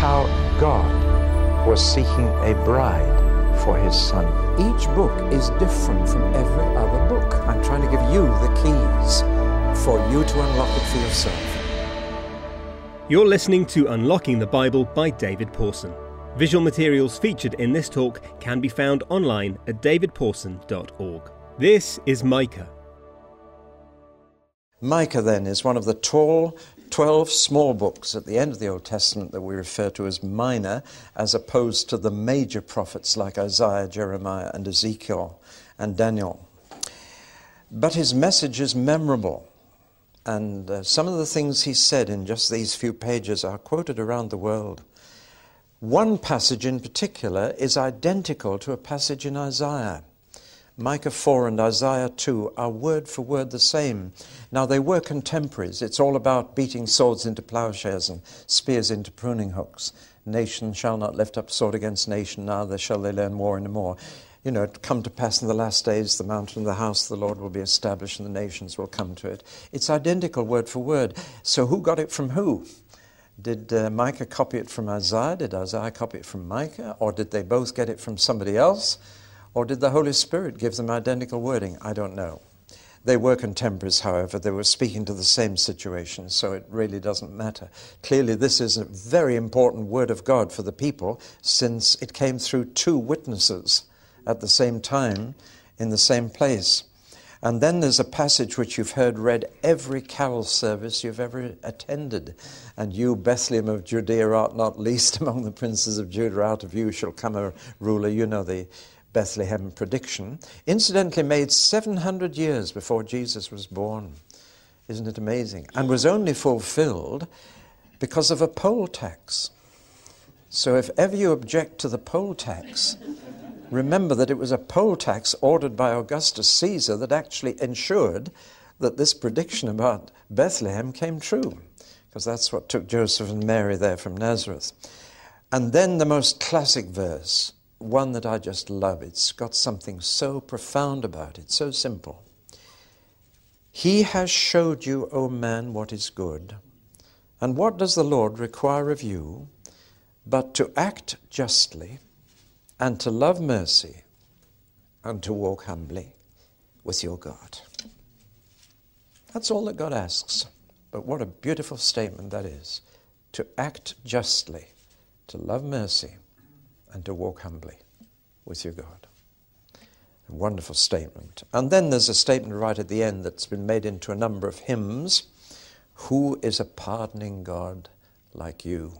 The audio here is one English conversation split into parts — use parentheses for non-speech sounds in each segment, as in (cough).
how God was seeking a bride for his son. Each book is different from every other book. I'm trying to give you the keys for you to unlock it for yourself. You're listening to Unlocking the Bible by David Pawson. Visual materials featured in this talk can be found online at davidpawson.org. This is Micah. Micah, then, is one of the tall 12 small books at the end of the Old Testament that we refer to as minor, as opposed to the major prophets like Isaiah, Jeremiah, and Ezekiel and Daniel. But his message is memorable. And uh, some of the things he said in just these few pages are quoted around the world. One passage in particular is identical to a passage in Isaiah. Micah 4 and Isaiah 2 are word for word the same. Now, they were contemporaries. It's all about beating swords into plowshares and spears into pruning hooks. Nation shall not lift up sword against nation, neither shall they learn war any more. You know, it come to pass in the last days, the mountain of the house of the Lord will be established, and the nations will come to it. It's identical word for word. So, who got it from who? Did uh, Micah copy it from Isaiah? Did Isaiah copy it from Micah? Or did they both get it from somebody else? Or did the Holy Spirit give them identical wording? I don't know. They were contemporaries, however. They were speaking to the same situation, so it really doesn't matter. Clearly, this is a very important word of God for the people since it came through two witnesses at the same time in the same place. And then there's a passage which you've heard read every carol service you've ever attended. And you, Bethlehem of Judea, art not least (laughs) among the princes of Judah. Out of you shall come a ruler. You know the Bethlehem prediction, incidentally made 700 years before Jesus was born. Isn't it amazing? And was only fulfilled because of a poll tax. So if ever you object to the poll tax, remember that it was a poll tax ordered by Augustus Caesar that actually ensured that this prediction about Bethlehem came true, because that's what took Joseph and Mary there from Nazareth. And then the most classic verse one that I just love. It's got something so profound about it, so simple. He has showed you, O man, what is good. And what does the Lord require of you but to act justly and to love mercy and to walk humbly with your God? That's all that God asks. But what a beautiful statement that is to act justly, to love mercy, and to walk humbly with your God. A wonderful statement. And then there's a statement right at the end that's been made into a number of hymns Who is a pardoning God like you?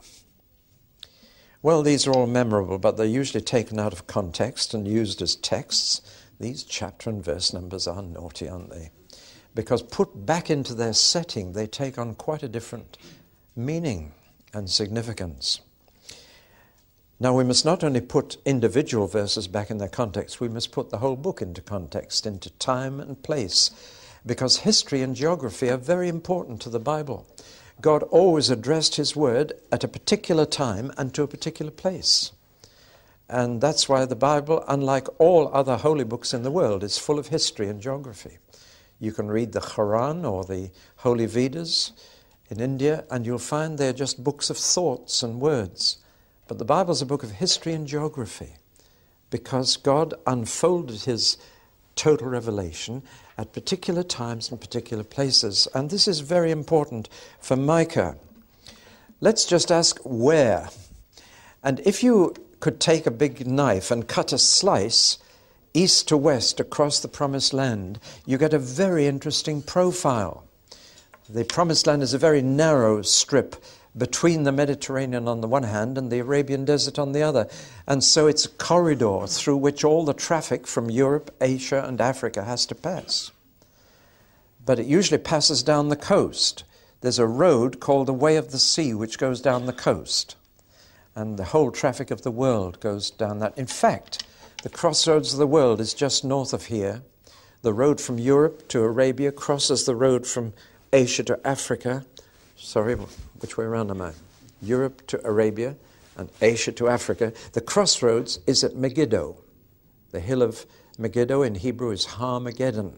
Well, these are all memorable, but they're usually taken out of context and used as texts. These chapter and verse numbers are naughty, aren't they? Because put back into their setting, they take on quite a different meaning and significance. Now, we must not only put individual verses back in their context, we must put the whole book into context, into time and place, because history and geography are very important to the Bible. God always addressed His word at a particular time and to a particular place. And that's why the Bible, unlike all other holy books in the world, is full of history and geography. You can read the Quran or the Holy Vedas in India, and you'll find they're just books of thoughts and words. But the Bible is a book of history and geography because God unfolded his total revelation at particular times and particular places. And this is very important for Micah. Let's just ask where. And if you could take a big knife and cut a slice east to west across the Promised Land, you get a very interesting profile. The Promised Land is a very narrow strip between the Mediterranean on the one hand and the Arabian desert on the other. And so it's a corridor through which all the traffic from Europe, Asia, and Africa has to pass. But it usually passes down the coast. There's a road called the Way of the Sea which goes down the coast. And the whole traffic of the world goes down that. In fact, the crossroads of the world is just north of here. The road from Europe to Arabia crosses the road from Asia to Africa. Sorry, which way around am I? Europe to Arabia and Asia to Africa. The crossroads is at Megiddo. The hill of Megiddo in Hebrew is Har-Megiddon.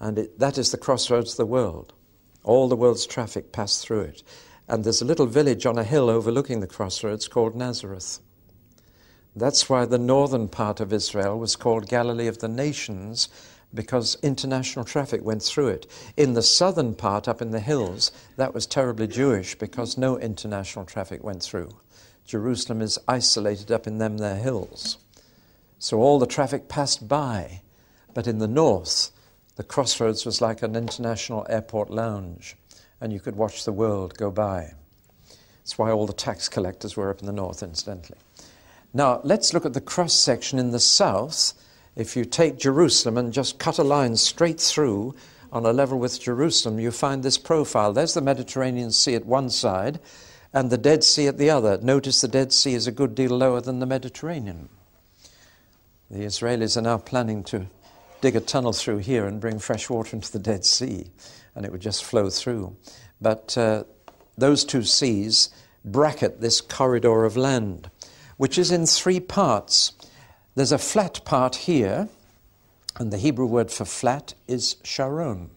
And it, that is the crossroads of the world. All the world's traffic passed through it. And there's a little village on a hill overlooking the crossroads called Nazareth. That's why the northern part of Israel was called Galilee of the Nations, because international traffic went through it. In the southern part, up in the hills, that was terribly Jewish because no international traffic went through. Jerusalem is isolated up in them their hills. So all the traffic passed by. But in the north, the crossroads was like an international airport lounge, and you could watch the world go by. That's why all the tax collectors were up in the north, incidentally. Now, let's look at the cross section in the south. If you take Jerusalem and just cut a line straight through on a level with Jerusalem, you find this profile. There's the Mediterranean Sea at one side and the Dead Sea at the other. Notice the Dead Sea is a good deal lower than the Mediterranean. The Israelis are now planning to dig a tunnel through here and bring fresh water into the Dead Sea, and it would just flow through. But uh, those two seas bracket this corridor of land which is in three parts. There's a flat part here, and the Hebrew word for flat is Sharon.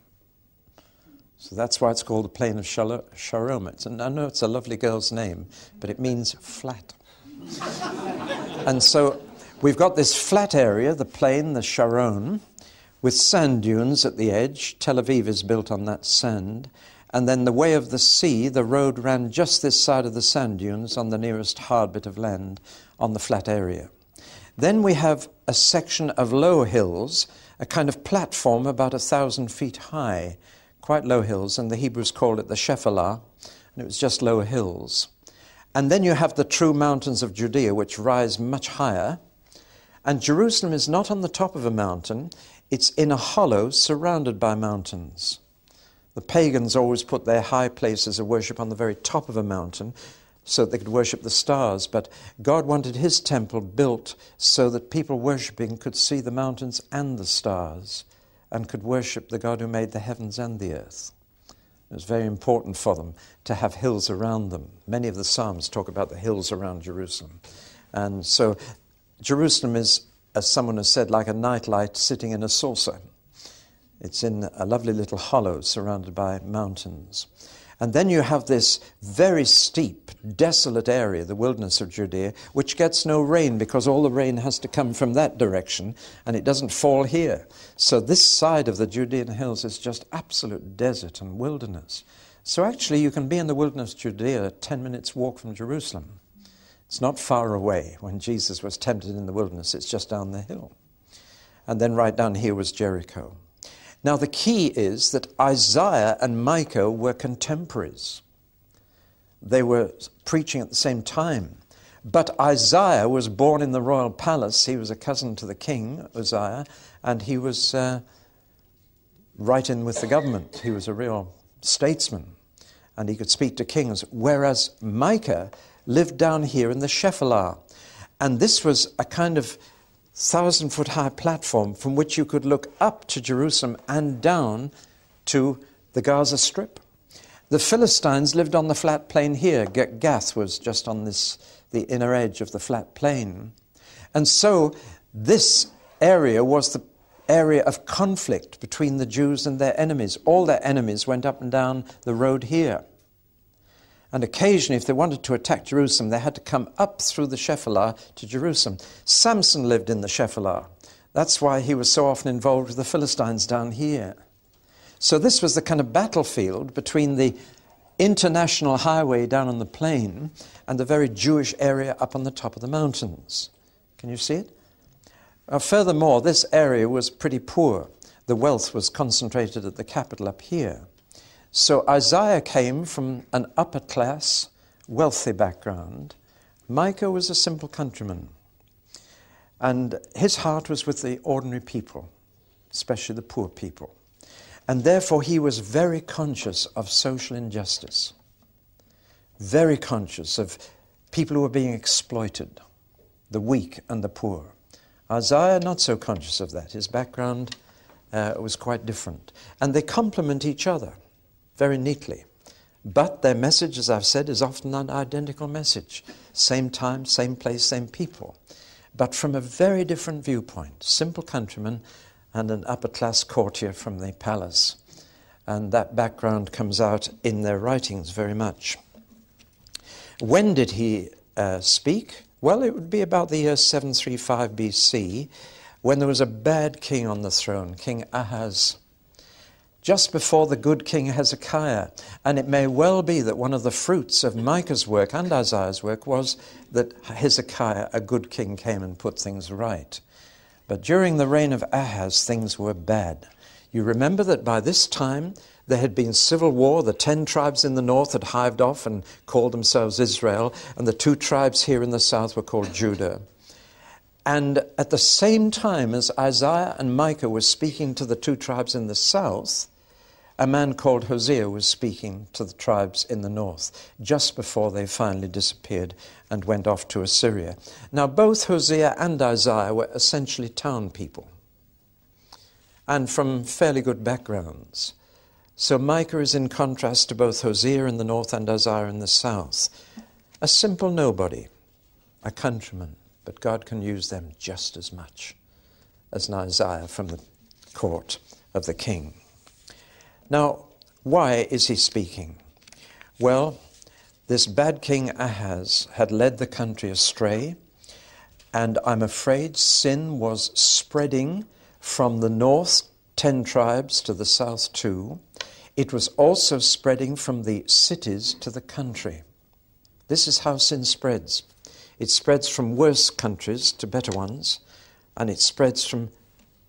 So that's why it's called the plain of Sharon. It's, and I know it's a lovely girl's name, but it means flat. (laughs) and so we've got this flat area, the plain, the Sharon, with sand dunes at the edge. Tel Aviv is built on that sand. And then the way of the sea, the road ran just this side of the sand dunes on the nearest hard bit of land on the flat area. Then we have a section of low hills, a kind of platform about a thousand feet high, quite low hills, and the Hebrews called it the Shephelah, and it was just lower hills. And then you have the true mountains of Judea, which rise much higher. And Jerusalem is not on the top of a mountain, it's in a hollow surrounded by mountains. The pagans always put their high places of worship on the very top of a mountain so that they could worship the stars. But God wanted his temple built so that people worshiping could see the mountains and the stars and could worship the God who made the heavens and the earth. It was very important for them to have hills around them. Many of the Psalms talk about the hills around Jerusalem. And so Jerusalem is, as someone has said, like a nightlight sitting in a saucer. It's in a lovely little hollow surrounded by mountains. And then you have this very steep, desolate area, the wilderness of Judea, which gets no rain because all the rain has to come from that direction and it doesn't fall here. So this side of the Judean hills is just absolute desert and wilderness. So actually, you can be in the wilderness of Judea 10 minutes' walk from Jerusalem. It's not far away. When Jesus was tempted in the wilderness, it's just down the hill. And then right down here was Jericho. Now, the key is that Isaiah and Micah were contemporaries. They were preaching at the same time. But Isaiah was born in the royal palace. He was a cousin to the king, Uzziah, and he was uh, right in with the government. He was a real statesman, and he could speak to kings. Whereas Micah lived down here in the Shephelah. And this was a kind of thousand foot high platform from which you could look up to Jerusalem and down to the Gaza Strip. The Philistines lived on the flat plain here. Gath was just on this, the inner edge of the flat plain. And so this area was the area of conflict between the Jews and their enemies. All their enemies went up and down the road here. And occasionally, if they wanted to attack Jerusalem, they had to come up through the Shephelah to Jerusalem. Samson lived in the Shephelah. That's why he was so often involved with the Philistines down here. So, this was the kind of battlefield between the international highway down on the plain and the very Jewish area up on the top of the mountains. Can you see it? Uh, furthermore, this area was pretty poor. The wealth was concentrated at the capital up here. So Isaiah came from an upper class, wealthy background. Micah was a simple countryman. And his heart was with the ordinary people, especially the poor people. And therefore, he was very conscious of social injustice, very conscious of people who were being exploited, the weak and the poor. Isaiah, not so conscious of that. His background uh, was quite different. And they complement each other very neatly. But their message, as I've said, is often an identical message. Same time, same place, same people. But from a very different viewpoint. Simple countryman and an upper class courtier from the palace. And that background comes out in their writings very much. When did he uh, speak? Well, it would be about the year 735 BC when there was a bad king on the throne, King Ahaz just before the good king Hezekiah. And it may well be that one of the fruits of Micah's work and Isaiah's work was that Hezekiah, a good king, came and put things right. But during the reign of Ahaz, things were bad. You remember that by this time there had been civil war. The ten tribes in the north had hived off and called themselves Israel, and the two tribes here in the south were called Judah. And at the same time as Isaiah and Micah were speaking to the two tribes in the south, a man called Hosea was speaking to the tribes in the north just before they finally disappeared and went off to Assyria. Now, both Hosea and Isaiah were essentially town people and from fairly good backgrounds. So Micah is in contrast to both Hosea in the north and Isaiah in the south. A simple nobody, a countryman, but God can use them just as much as an Isaiah from the court of the king. Now, why is he speaking? Well, this bad king Ahaz had led the country astray, and I'm afraid sin was spreading from the north, ten tribes, to the south, two. It was also spreading from the cities to the country. This is how sin spreads. It spreads from worse countries to better ones, and it spreads from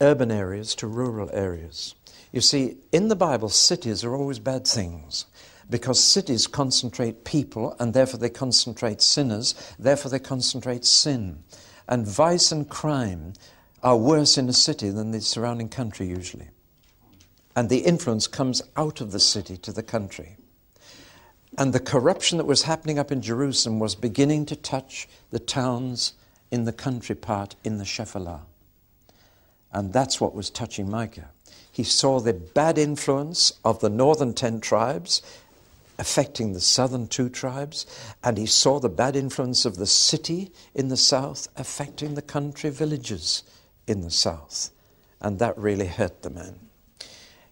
urban areas to rural areas. You see, in the Bible, cities are always bad things because cities concentrate people and therefore they concentrate sinners, therefore they concentrate sin. And vice and crime are worse in a city than the surrounding country usually. And the influence comes out of the city to the country. And the corruption that was happening up in Jerusalem was beginning to touch the towns in the country part in the Shephelah. And that's what was touching Micah. He saw the bad influence of the northern ten tribes affecting the southern two tribes, and he saw the bad influence of the city in the south affecting the country villages in the south. And that really hurt the man.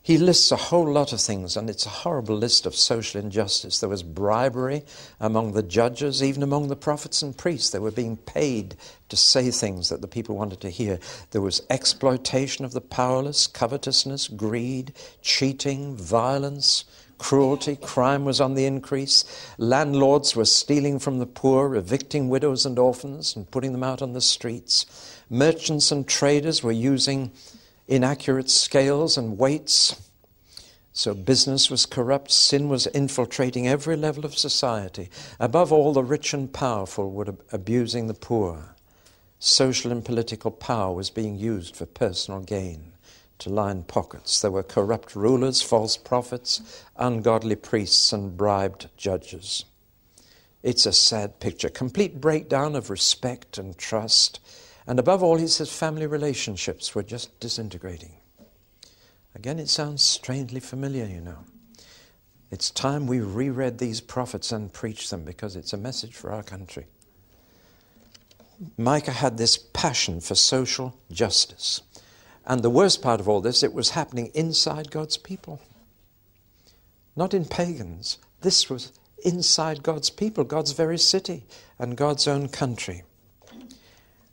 He lists a whole lot of things, and it's a horrible list of social injustice. There was bribery among the judges, even among the prophets and priests. They were being paid to say things that the people wanted to hear. There was exploitation of the powerless, covetousness, greed, cheating, violence, cruelty, crime was on the increase. Landlords were stealing from the poor, evicting widows and orphans, and putting them out on the streets. Merchants and traders were using inaccurate scales and weights. So business was corrupt, sin was infiltrating every level of society. Above all, the rich and powerful were abusing the poor. Social and political power was being used for personal gain to line pockets. There were corrupt rulers, false prophets, ungodly priests, and bribed judges. It's a sad picture, complete breakdown of respect and trust and above all, he says family relationships were just disintegrating. Again, it sounds strangely familiar, you know. It's time we reread these prophets and preach them because it's a message for our country. Micah had this passion for social justice. And the worst part of all this, it was happening inside God's people, not in pagans. This was inside God's people, God's very city, and God's own country.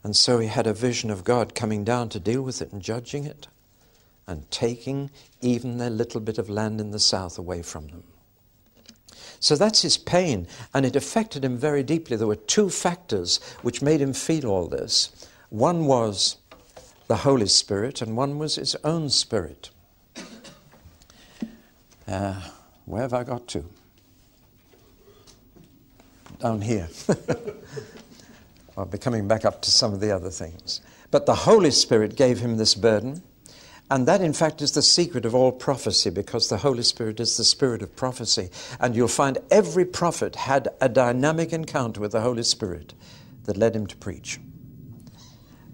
And so he had a vision of God coming down to deal with it and judging it and taking even their little bit of land in the south away from them. So that's his pain, and it affected him very deeply. There were two factors which made him feel all this one was the Holy Spirit, and one was his own spirit. Uh, where have I got to? Down here. (laughs) I'll be coming back up to some of the other things. But the Holy Spirit gave him this burden. And that, in fact, is the secret of all prophecy because the Holy Spirit is the spirit of prophecy. And you'll find every prophet had a dynamic encounter with the Holy Spirit that led him to preach.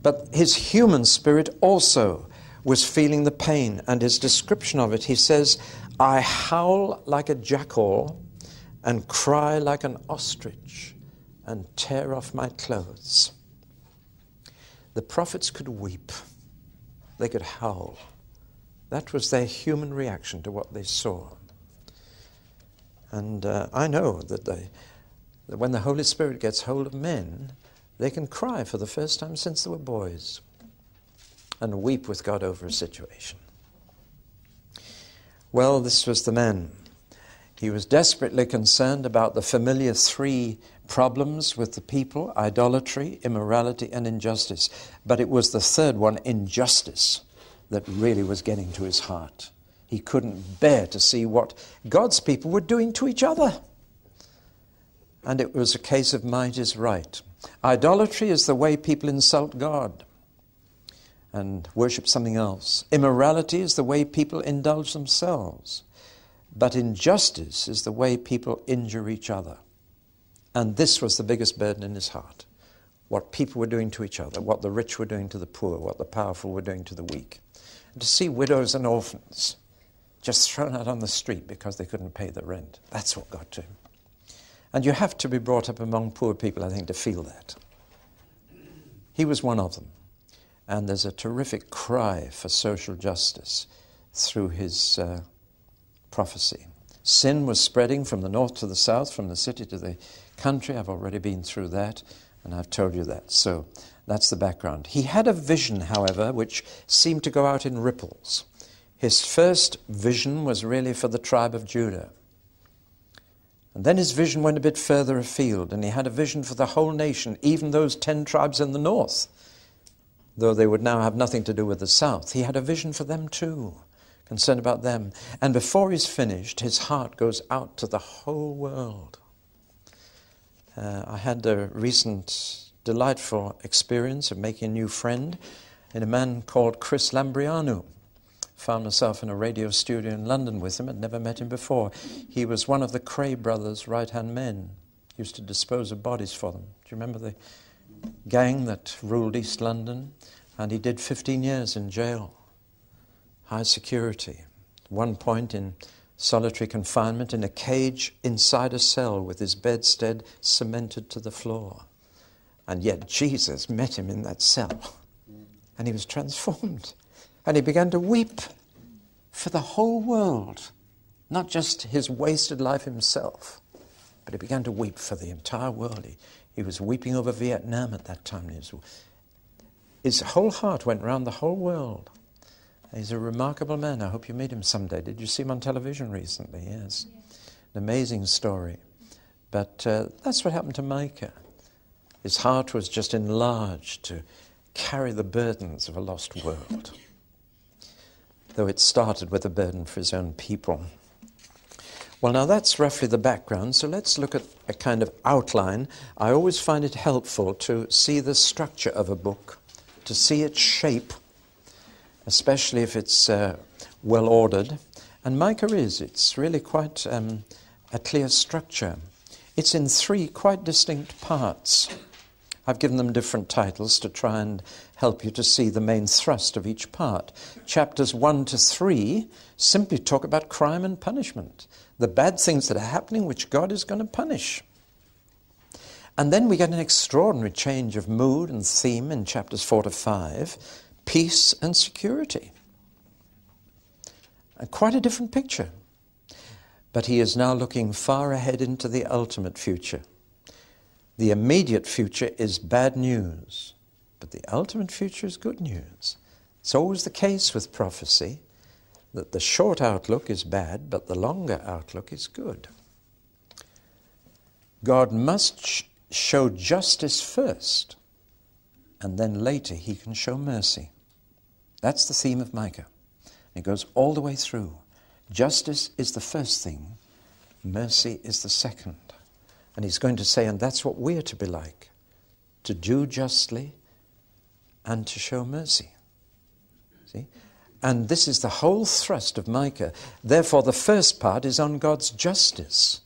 But his human spirit also was feeling the pain, and his description of it, he says, I howl like a jackal and cry like an ostrich and tear off my clothes. The prophets could weep, they could howl. That was their human reaction to what they saw. And uh, I know that they, that when the Holy Spirit gets hold of men, they can cry for the first time since they were boys and weep with God over a situation. Well, this was the man. He was desperately concerned about the familiar three problems with the people idolatry, immorality, and injustice. But it was the third one, injustice, that really was getting to his heart. He couldn't bear to see what God's people were doing to each other. And it was a case of might is right. Idolatry is the way people insult God and worship something else. Immorality is the way people indulge themselves. But injustice is the way people injure each other. And this was the biggest burden in his heart what people were doing to each other, what the rich were doing to the poor, what the powerful were doing to the weak. And to see widows and orphans just thrown out on the street because they couldn't pay the rent. That's what got to him. And you have to be brought up among poor people, I think, to feel that. He was one of them. And there's a terrific cry for social justice through his uh, prophecy. Sin was spreading from the north to the south, from the city to the country. I've already been through that, and I've told you that. So that's the background. He had a vision, however, which seemed to go out in ripples. His first vision was really for the tribe of Judah. And then his vision went a bit further afield, and he had a vision for the whole nation, even those ten tribes in the north though they would now have nothing to do with the south. He had a vision for them too, concerned about them. And before he's finished, his heart goes out to the whole world. Uh, I had a recent delightful experience of making a new friend in a man called Chris Lambrianou. Found myself in a radio studio in London with him. I'd never met him before. He was one of the Kray brothers' right hand men. Used to dispose of bodies for them. Do you remember the gang that ruled East London, and he did 15 years in jail, high security. One point in solitary confinement in a cage inside a cell with his bedstead cemented to the floor. And yet Jesus met him in that cell, and he was transformed. And he began to weep for the whole world, not just his wasted life himself, but he began to weep for the entire world. He, he was weeping over Vietnam at that time. His, his whole heart went round the whole world. He's a remarkable man. I hope you meet him someday. Did you see him on television recently? Yes. An amazing story. But uh, that's what happened to Micah. His heart was just enlarged to carry the burdens of a lost world, though it started with a burden for his own people. Well, now that's roughly the background, so let's look at a kind of outline. I always find it helpful to see the structure of a book, to see its shape, especially if it's uh, well ordered. And Micah is, it's really quite um, a clear structure. It's in three quite distinct parts. I've given them different titles to try and help you to see the main thrust of each part. Chapters 1 to 3 simply talk about crime and punishment the bad things that are happening, which God is going to punish. And then we get an extraordinary change of mood and theme in chapters 4 to 5 peace and security. And quite a different picture. But he is now looking far ahead into the ultimate future. The immediate future is bad news, but the ultimate future is good news. It's always the case with prophecy that the short outlook is bad, but the longer outlook is good. God must sh- show justice first, and then later he can show mercy. That's the theme of Micah. It goes all the way through. Justice is the first thing, mercy is the second. And he's going to say, and that's what we're to be like to do justly and to show mercy. See? And this is the whole thrust of Micah. Therefore, the first part is on God's justice.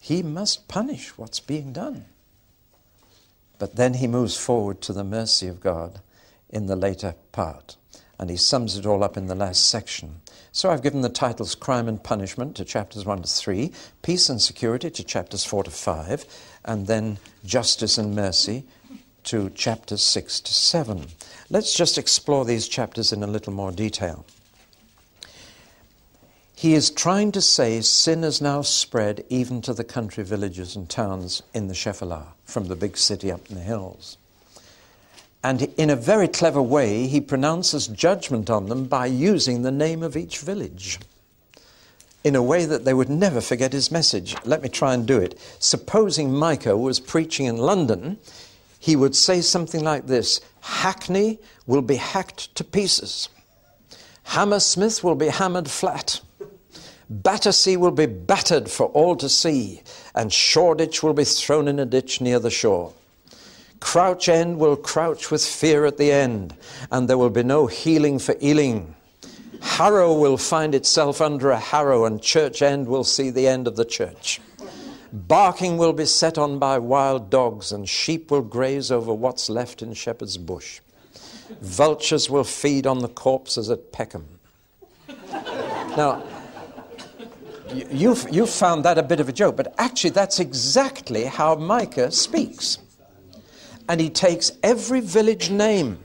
He must punish what's being done. But then he moves forward to the mercy of God in the later part. And he sums it all up in the last section. So I've given the titles Crime and Punishment to chapters 1 to 3, Peace and Security to chapters 4 to 5, and then Justice and Mercy to chapters 6 to 7. Let's just explore these chapters in a little more detail. He is trying to say sin has now spread even to the country villages and towns in the Shephelah, from the big city up in the hills. And in a very clever way, he pronounces judgment on them by using the name of each village in a way that they would never forget his message. Let me try and do it. Supposing Micah was preaching in London, he would say something like this Hackney will be hacked to pieces, Hammersmith will be hammered flat. Battersea will be battered for all to see, and Shoreditch will be thrown in a ditch near the shore. Crouch End will crouch with fear at the end, and there will be no healing for Ealing. Harrow will find itself under a harrow, and Church End will see the end of the church. Barking will be set on by wild dogs, and sheep will graze over what's left in Shepherd's Bush. Vultures will feed on the corpses at Peckham. Now, you've, you've found that a bit of a joke, but actually, that's exactly how Micah speaks. And he takes every village name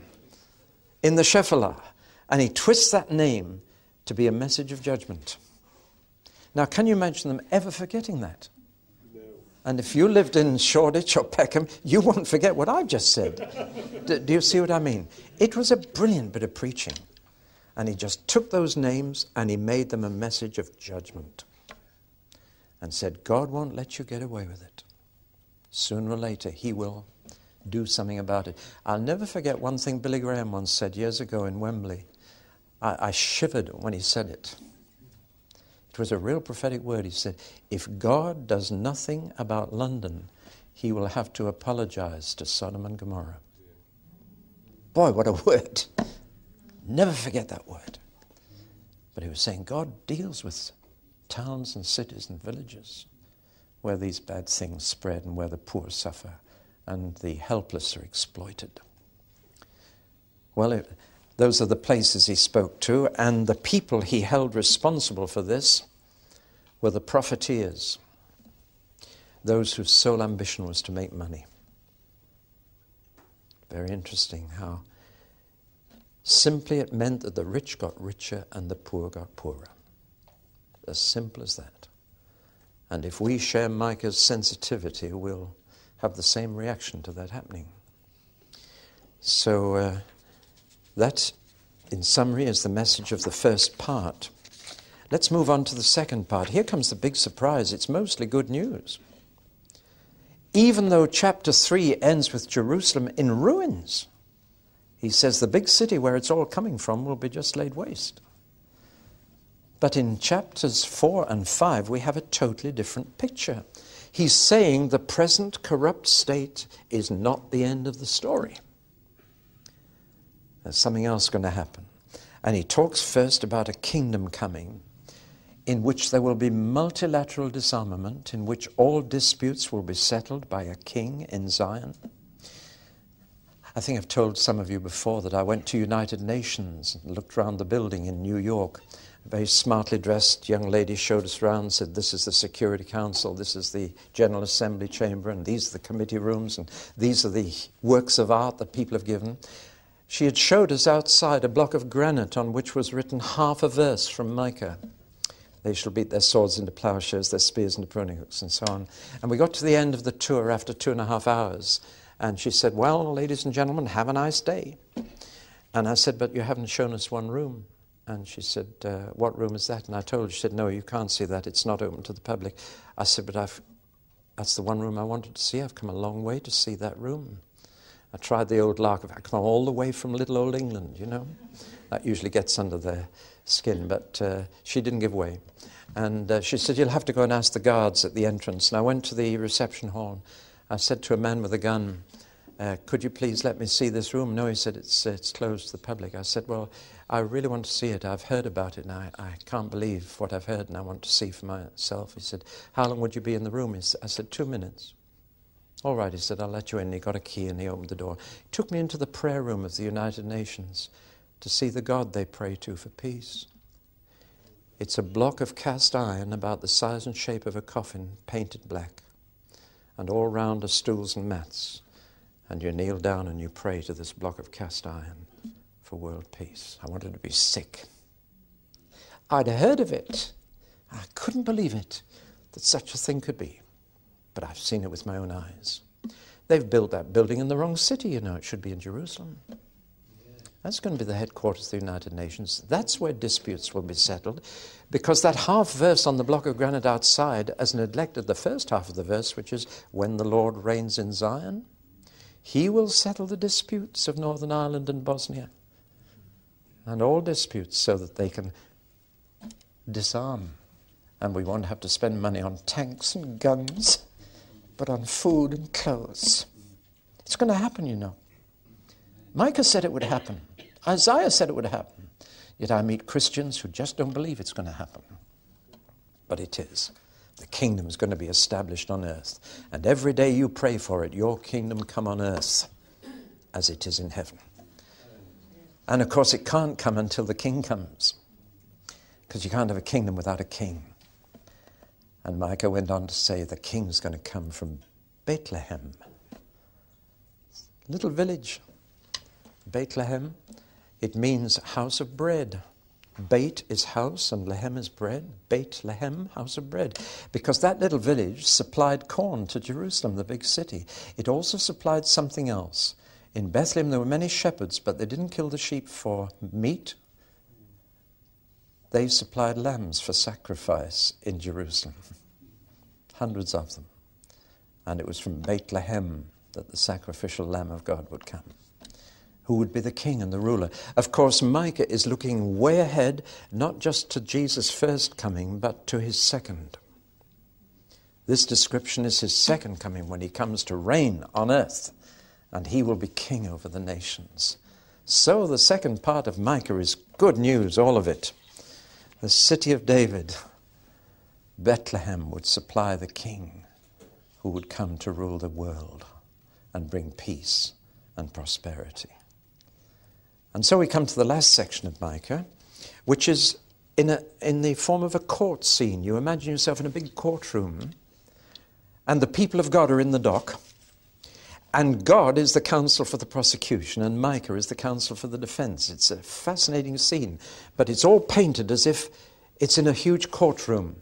in the Shephelah and he twists that name to be a message of judgment. Now, can you imagine them ever forgetting that? No. And if you lived in Shoreditch or Peckham, you won't forget what I've just said. (laughs) do, do you see what I mean? It was a brilliant bit of preaching. And he just took those names and he made them a message of judgment and said, God won't let you get away with it. Sooner or later, He will do something about it. I'll never forget one thing Billy Graham once said years ago in Wembley. I, I shivered when he said it. It was a real prophetic word. He said, If God does nothing about London, He will have to apologize to Sodom and Gomorrah. Boy, what a word. Never forget that word. But he was saying God deals with towns and cities and villages where these bad things spread and where the poor suffer and the helpless are exploited. Well, it, those are the places he spoke to, and the people he held responsible for this were the profiteers, those whose sole ambition was to make money. Very interesting how simply it meant that the rich got richer and the poor got poorer. As simple as that. And if we share Micah's sensitivity, we'll have the same reaction to that happening. So, uh, that, in summary, is the message of the first part. Let's move on to the second part. Here comes the big surprise. It's mostly good news. Even though chapter 3 ends with Jerusalem in ruins, he says the big city where it's all coming from will be just laid waste. But in chapters 4 and 5, we have a totally different picture. He's saying the present corrupt state is not the end of the story. There's something else going to happen. And he talks first about a kingdom coming in which there will be multilateral disarmament, in which all disputes will be settled by a king in Zion. I think I've told some of you before that I went to United Nations and looked around the building in New York a very smartly dressed young lady showed us around said, This is the Security Council, this is the General Assembly chamber, and these are the committee rooms, and these are the works of art that people have given. She had showed us outside a block of granite on which was written half a verse from Micah. They shall beat their swords into plowshares, their spears into pruning hooks, and so on. And we got to the end of the tour after two and a half hours, and she said, Well, ladies and gentlemen, have a nice day. And I said, But you haven't shown us one room. And she said, uh, What room is that? And I told her, she said, No, you can't see that. It's not open to the public. I said, But I've, that's the one room I wanted to see. I've come a long way to see that room. I tried the old lark. Of, I've come all the way from little old England, you know. That usually gets under their skin. But uh, she didn't give way. And uh, she said, You'll have to go and ask the guards at the entrance. And I went to the reception hall. I said to a man with a gun, uh, Could you please let me see this room? No, he said, It's, it's closed to the public. I said, Well, I really want to see it. I've heard about it and I, I can't believe what I've heard and I want to see for myself. He said, How long would you be in the room? I said, Two minutes. All right, he said, I'll let you in. He got a key and he opened the door. He took me into the prayer room of the United Nations to see the God they pray to for peace. It's a block of cast iron about the size and shape of a coffin, painted black. And all round are stools and mats. And you kneel down and you pray to this block of cast iron for world peace. I wanted to be sick. I'd heard of it I couldn't believe it that such a thing could be. But I've seen it with my own eyes. They've built that building in the wrong city, you know. It should be in Jerusalem. That's going to be the headquarters of the United Nations. That's where disputes will be settled. Because that half verse on the block of granite outside has neglected the first half of the verse, which is, When the Lord reigns in Zion, he will settle the disputes of Northern Ireland and Bosnia. And all disputes so that they can disarm. And we won't have to spend money on tanks and guns, but on food and clothes. It's going to happen, you know. Micah said it would happen. Isaiah said it would happen. Yet I meet Christians who just don't believe it's going to happen. But it is. The kingdom is going to be established on earth. And every day you pray for it, your kingdom come on earth as it is in heaven. And of course, it can't come until the king comes. Because you can't have a kingdom without a king. And Micah went on to say the king's going to come from Bethlehem. Little village Bethlehem, it means house of bread. Beit is house and Lehem is bread. Bethlehem, house of bread. Because that little village supplied corn to Jerusalem, the big city. It also supplied something else. In Bethlehem, there were many shepherds, but they didn't kill the sheep for meat. They supplied lambs for sacrifice in Jerusalem. (laughs) Hundreds of them. And it was from Bethlehem that the sacrificial lamb of God would come who would be the king and the ruler. Of course, Micah is looking way ahead, not just to Jesus' first coming, but to his second. This description is his second coming when he comes to reign on earth, and he will be king over the nations. So, the second part of Micah is good news, all of it. The city of David, Bethlehem, would supply the king who would come to rule the world and bring peace and prosperity. And so we come to the last section of Micah, which is in, a, in the form of a court scene. You imagine yourself in a big courtroom, and the people of God are in the dock, and God is the counsel for the prosecution, and Micah is the counsel for the defense. It's a fascinating scene, but it's all painted as if it's in a huge courtroom.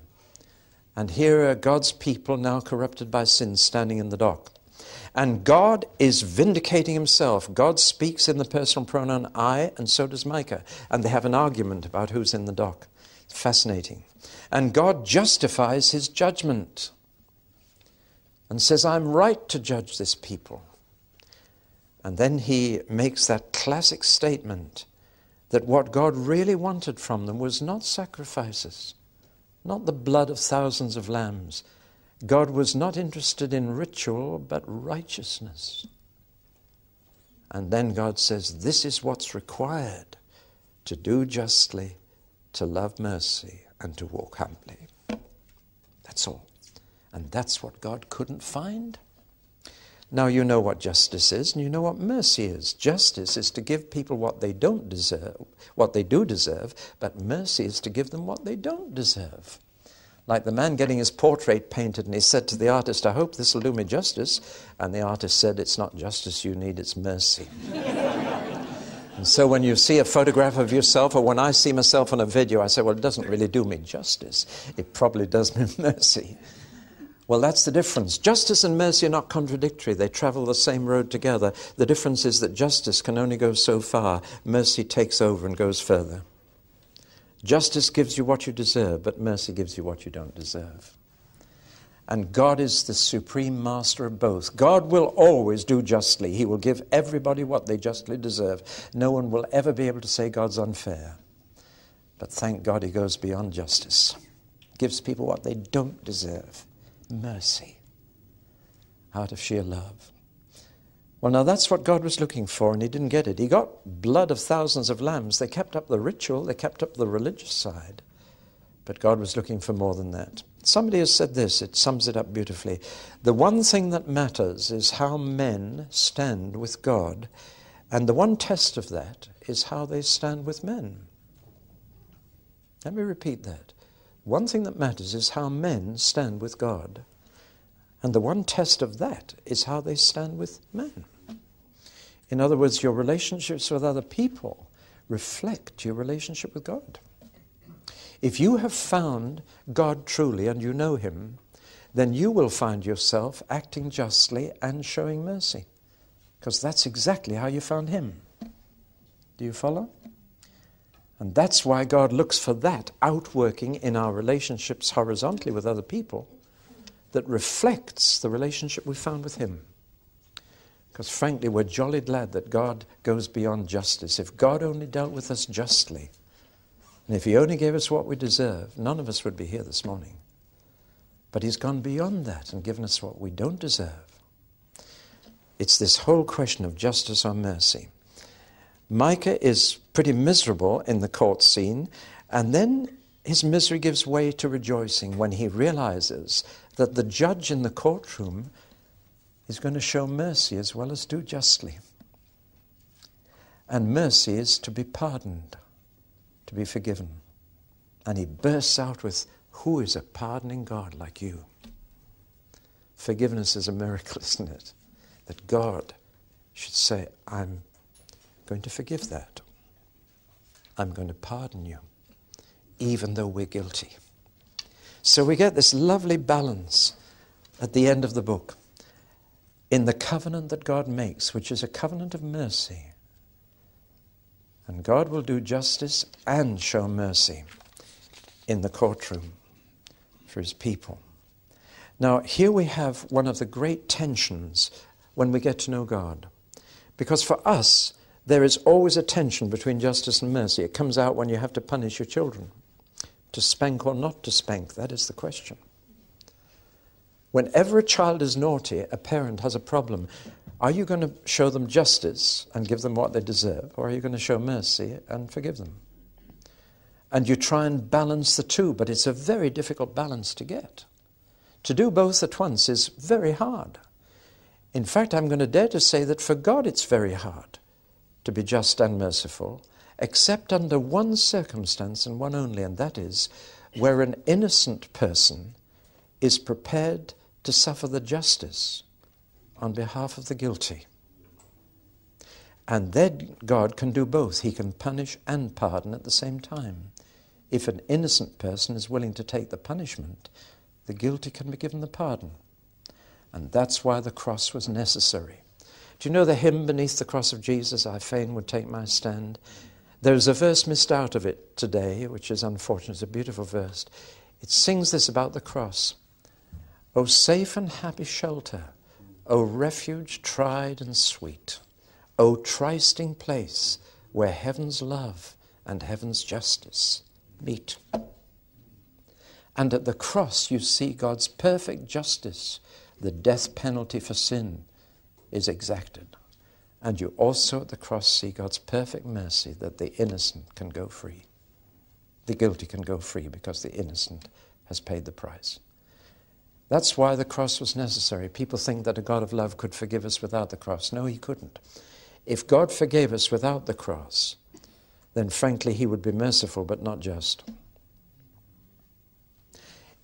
And here are God's people, now corrupted by sin, standing in the dock. And God is vindicating himself. God speaks in the personal pronoun I, and so does Micah. And they have an argument about who's in the dock. Fascinating. And God justifies his judgment and says, I'm right to judge this people. And then he makes that classic statement that what God really wanted from them was not sacrifices, not the blood of thousands of lambs God was not interested in ritual, but righteousness. And then God says, This is what's required to do justly, to love mercy, and to walk humbly. That's all. And that's what God couldn't find. Now you know what justice is, and you know what mercy is. Justice is to give people what they don't deserve, what they do deserve, but mercy is to give them what they don't deserve like the man getting his portrait painted, and he said to the artist, I hope this will do me justice. And the artist said, It's not justice you need, it's mercy. (laughs) and so when you see a photograph of yourself, or when I see myself on a video, I say, Well, it doesn't really do me justice. It probably does me (laughs) mercy. Well, that's the difference. Justice and mercy are not contradictory. They travel the same road together. The difference is that justice can only go so far, mercy takes over and goes further. Justice gives you what you deserve, but mercy gives you what you don't deserve. And God is the supreme master of both. God will always do justly. He will give everybody what they justly deserve. No one will ever be able to say God's unfair. But thank God he goes beyond justice. Gives people what they don't deserve. Mercy. Out of sheer love. Well, now that's what God was looking for, and he didn't get it. He got blood of thousands of lambs. They kept up the ritual, they kept up the religious side. But God was looking for more than that. Somebody has said this, it sums it up beautifully. The one thing that matters is how men stand with God, and the one test of that is how they stand with men. Let me repeat that. One thing that matters is how men stand with God, and the one test of that is how they stand with men. In other words, your relationships with other people reflect your relationship with God. If you have found God truly and you know Him, then you will find yourself acting justly and showing mercy. Because that's exactly how you found Him. Do you follow? And that's why God looks for that outworking in our relationships horizontally with other people that reflects the relationship we found with Him. Because frankly, we're jolly glad that God goes beyond justice. If God only dealt with us justly, and if He only gave us what we deserve, none of us would be here this morning. But He's gone beyond that and given us what we don't deserve. It's this whole question of justice or mercy. Micah is pretty miserable in the court scene, and then his misery gives way to rejoicing when he realizes that the judge in the courtroom is going to show mercy as well as do justly. And mercy is to be pardoned, to be forgiven. And he bursts out with, Who is a pardoning God like you? Forgiveness is a miracle, (laughs) isn't it? That God should say, I'm going to forgive that. I'm going to pardon you, even though we're guilty. So we get this lovely balance at the end of the book in the covenant that God makes, which is a covenant of mercy. And God will do justice and show mercy in the courtroom for his people. Now, here we have one of the great tensions when we get to know God. Because for us, there is always a tension between justice and mercy. It comes out when you have to punish your children. To spank or not to spank, that is the question. Whenever a child is naughty, a parent has a problem. Are you going to show them justice and give them what they deserve, or are you going to show mercy and forgive them? And you try and balance the two, but it's a very difficult balance to get. To do both at once is very hard. In fact, I'm going to dare to say that for God it's very hard to be just and merciful, except under one circumstance and one only, and that is where an innocent person is prepared to suffer the justice on behalf of the guilty. And then God can do both. He can punish and pardon at the same time. If an innocent person is willing to take the punishment, the guilty can be given the pardon. And that's why the cross was necessary. Do you know the hymn Beneath the Cross of Jesus, I fain would take my stand? There's a verse missed out of it today, which is unfortunate. It's a beautiful verse. It sings this about the cross. O safe and happy shelter, O refuge tried and sweet, O trysting place where heaven's love and heaven's justice meet. And at the cross you see God's perfect justice, the death penalty for sin is exacted. And you also at the cross see God's perfect mercy that the innocent can go free. The guilty can go free because the innocent has paid the price. That's why the cross was necessary. People think that a God of love could forgive us without the cross. No, he couldn't. If God forgave us without the cross, then frankly, he would be merciful but not just.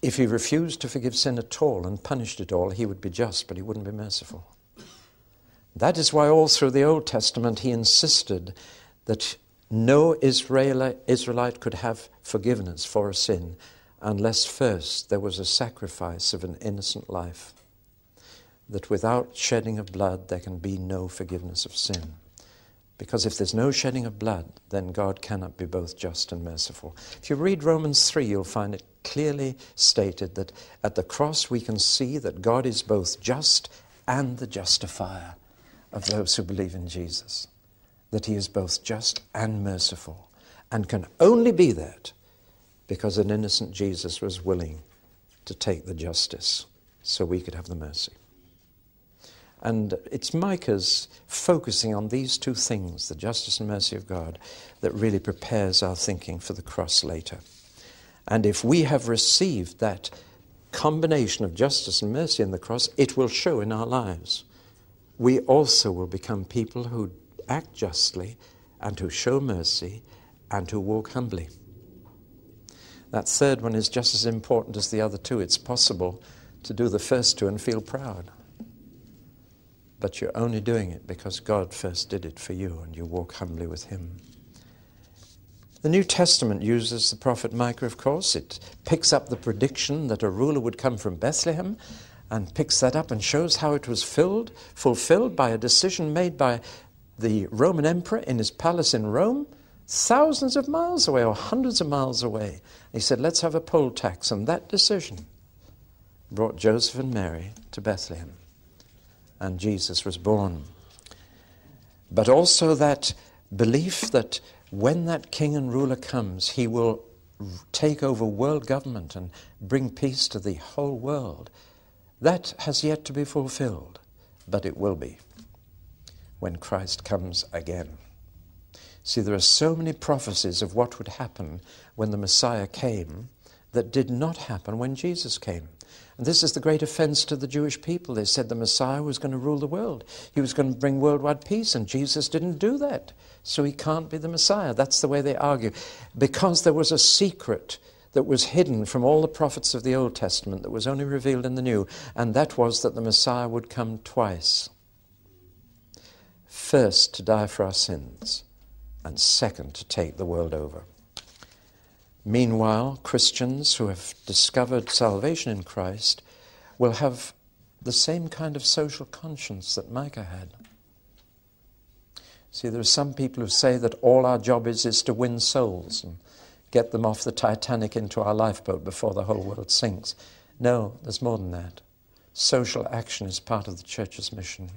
If he refused to forgive sin at all and punished it all, he would be just, but he wouldn't be merciful. That is why, all through the Old Testament, he insisted that no Israelite could have forgiveness for a sin unless first there was a sacrifice of an innocent life. That without shedding of blood, there can be no forgiveness of sin. Because if there's no shedding of blood, then God cannot be both just and merciful. If you read Romans 3, you'll find it clearly stated that at the cross we can see that God is both just and the justifier of those who believe in Jesus. That he is both just and merciful, and can only be that because an innocent Jesus was willing to take the justice so we could have the mercy. And it's Micah's focusing on these two things, the justice and mercy of God, that really prepares our thinking for the cross later. And if we have received that combination of justice and mercy in the cross, it will show in our lives we also will become people who act justly and who show mercy and who walk humbly. That third one is just as important as the other two. It's possible to do the first two and feel proud. But you're only doing it because God first did it for you and you walk humbly with Him. The New Testament uses the prophet Micah, of course. It picks up the prediction that a ruler would come from Bethlehem and picks that up and shows how it was filled, fulfilled by a decision made by the Roman emperor in his palace in Rome, thousands of miles away or hundreds of miles away. He said, Let's have a poll tax. And that decision brought Joseph and Mary to Bethlehem. And Jesus was born. But also that belief that when that king and ruler comes, he will take over world government and bring peace to the whole world. That has yet to be fulfilled, but it will be when Christ comes again. See, there are so many prophecies of what would happen when the Messiah came that did not happen when Jesus came. And this is the great offense to the Jewish people. They said the Messiah was going to rule the world, he was going to bring worldwide peace, and Jesus didn't do that. So he can't be the Messiah. That's the way they argue. Because there was a secret that was hidden from all the prophets of the Old Testament that was only revealed in the New, and that was that the Messiah would come twice. First, to die for our sins, and second, to take the world over. Meanwhile, Christians who have discovered salvation in Christ will have the same kind of social conscience that Micah had. See, there are some people who say that all our job is is to win souls and get them off the Titanic into our lifeboat before the whole world sinks. No, there's more than that. Social action is part of the church's mission.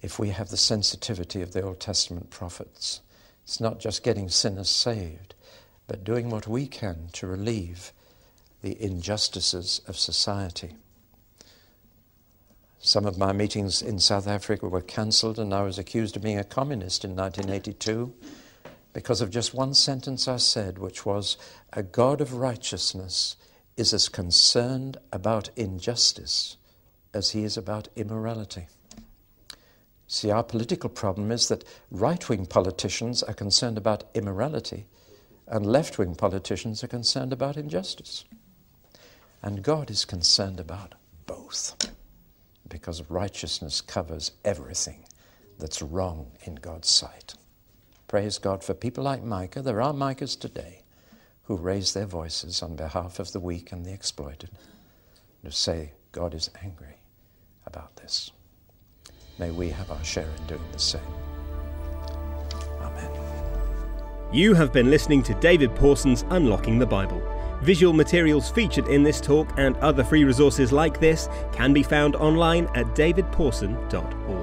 If we have the sensitivity of the Old Testament prophets, it's not just getting sinners saved, but doing what we can to relieve the injustices of society. Some of my meetings in South Africa were cancelled, and I was accused of being a communist in 1982 because of just one sentence I said, which was, A God of righteousness is as concerned about injustice as he is about immorality. See, our political problem is that right wing politicians are concerned about immorality and left wing politicians are concerned about injustice. And God is concerned about both because righteousness covers everything that's wrong in God's sight. Praise God for people like Micah. There are Micahs today who raise their voices on behalf of the weak and the exploited to say, God is angry about this. May we have our share in doing the same. Amen. You have been listening to David Pawson's Unlocking the Bible. Visual materials featured in this talk and other free resources like this can be found online at davidpawson.org.